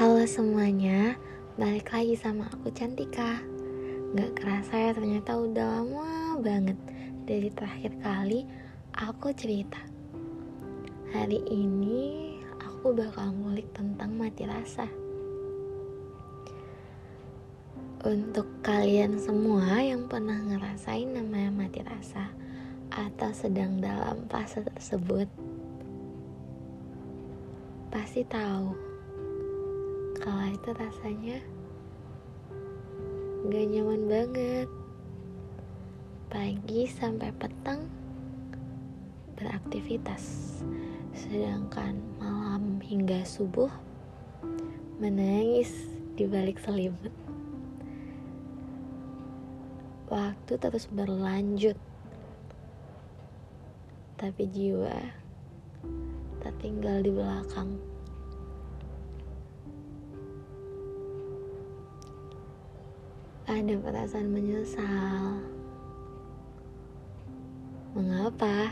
Halo semuanya, balik lagi sama aku Cantika. Gak kerasa ya ternyata udah lama banget. Dari terakhir kali aku cerita. Hari ini aku bakal ngulik tentang mati rasa. Untuk kalian semua yang pernah ngerasain namanya mati rasa Atau sedang dalam fase tersebut Pasti tahu kalau itu rasanya gak nyaman banget. Pagi sampai petang beraktivitas. Sedangkan malam hingga subuh menangis di balik selimut. Waktu terus berlanjut. Tapi jiwa tertinggal di belakang ada perasaan menyesal. Mengapa?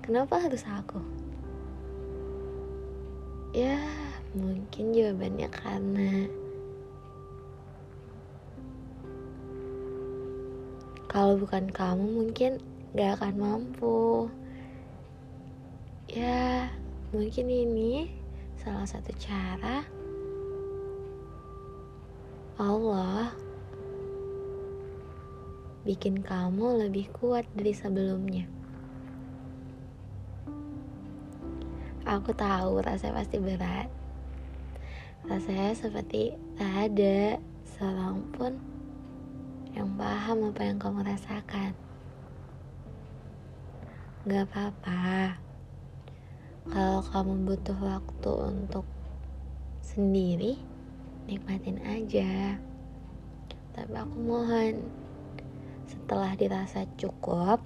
Kenapa harus aku? Ya, mungkin jawabannya karena kalau bukan kamu mungkin gak akan mampu. Ya, mungkin ini salah satu cara Allah bikin kamu lebih kuat dari sebelumnya. Aku tahu rasanya pasti berat. Rasanya seperti tak ada seorang pun yang paham apa yang kamu rasakan. Gak apa-apa. Kalau kamu butuh waktu untuk sendiri, nikmatin aja. Tapi aku mohon setelah dirasa cukup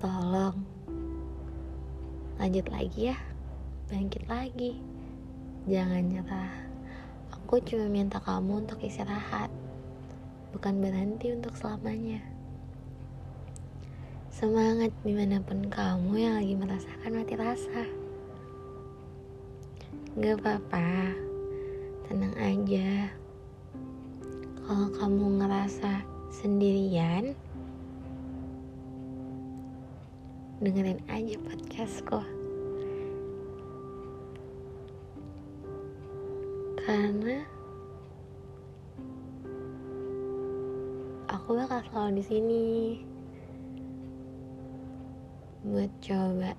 tolong lanjut lagi ya. Bangkit lagi. Jangan nyerah. Aku cuma minta kamu untuk istirahat. Bukan berhenti untuk selamanya. Semangat di mana pun kamu yang lagi merasakan mati rasa Gak apa-apa, tenang aja. Kalau kamu ngerasa sendirian, dengerin aja podcastku. Karena aku bakal selalu di sini buat coba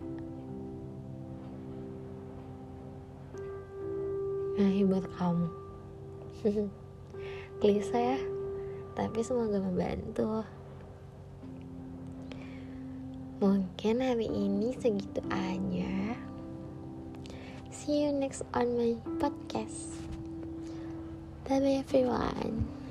menghibur kamu. Klise ya tapi semoga membantu. Mungkin hari ini segitu aja. See you next on my podcast. Bye bye everyone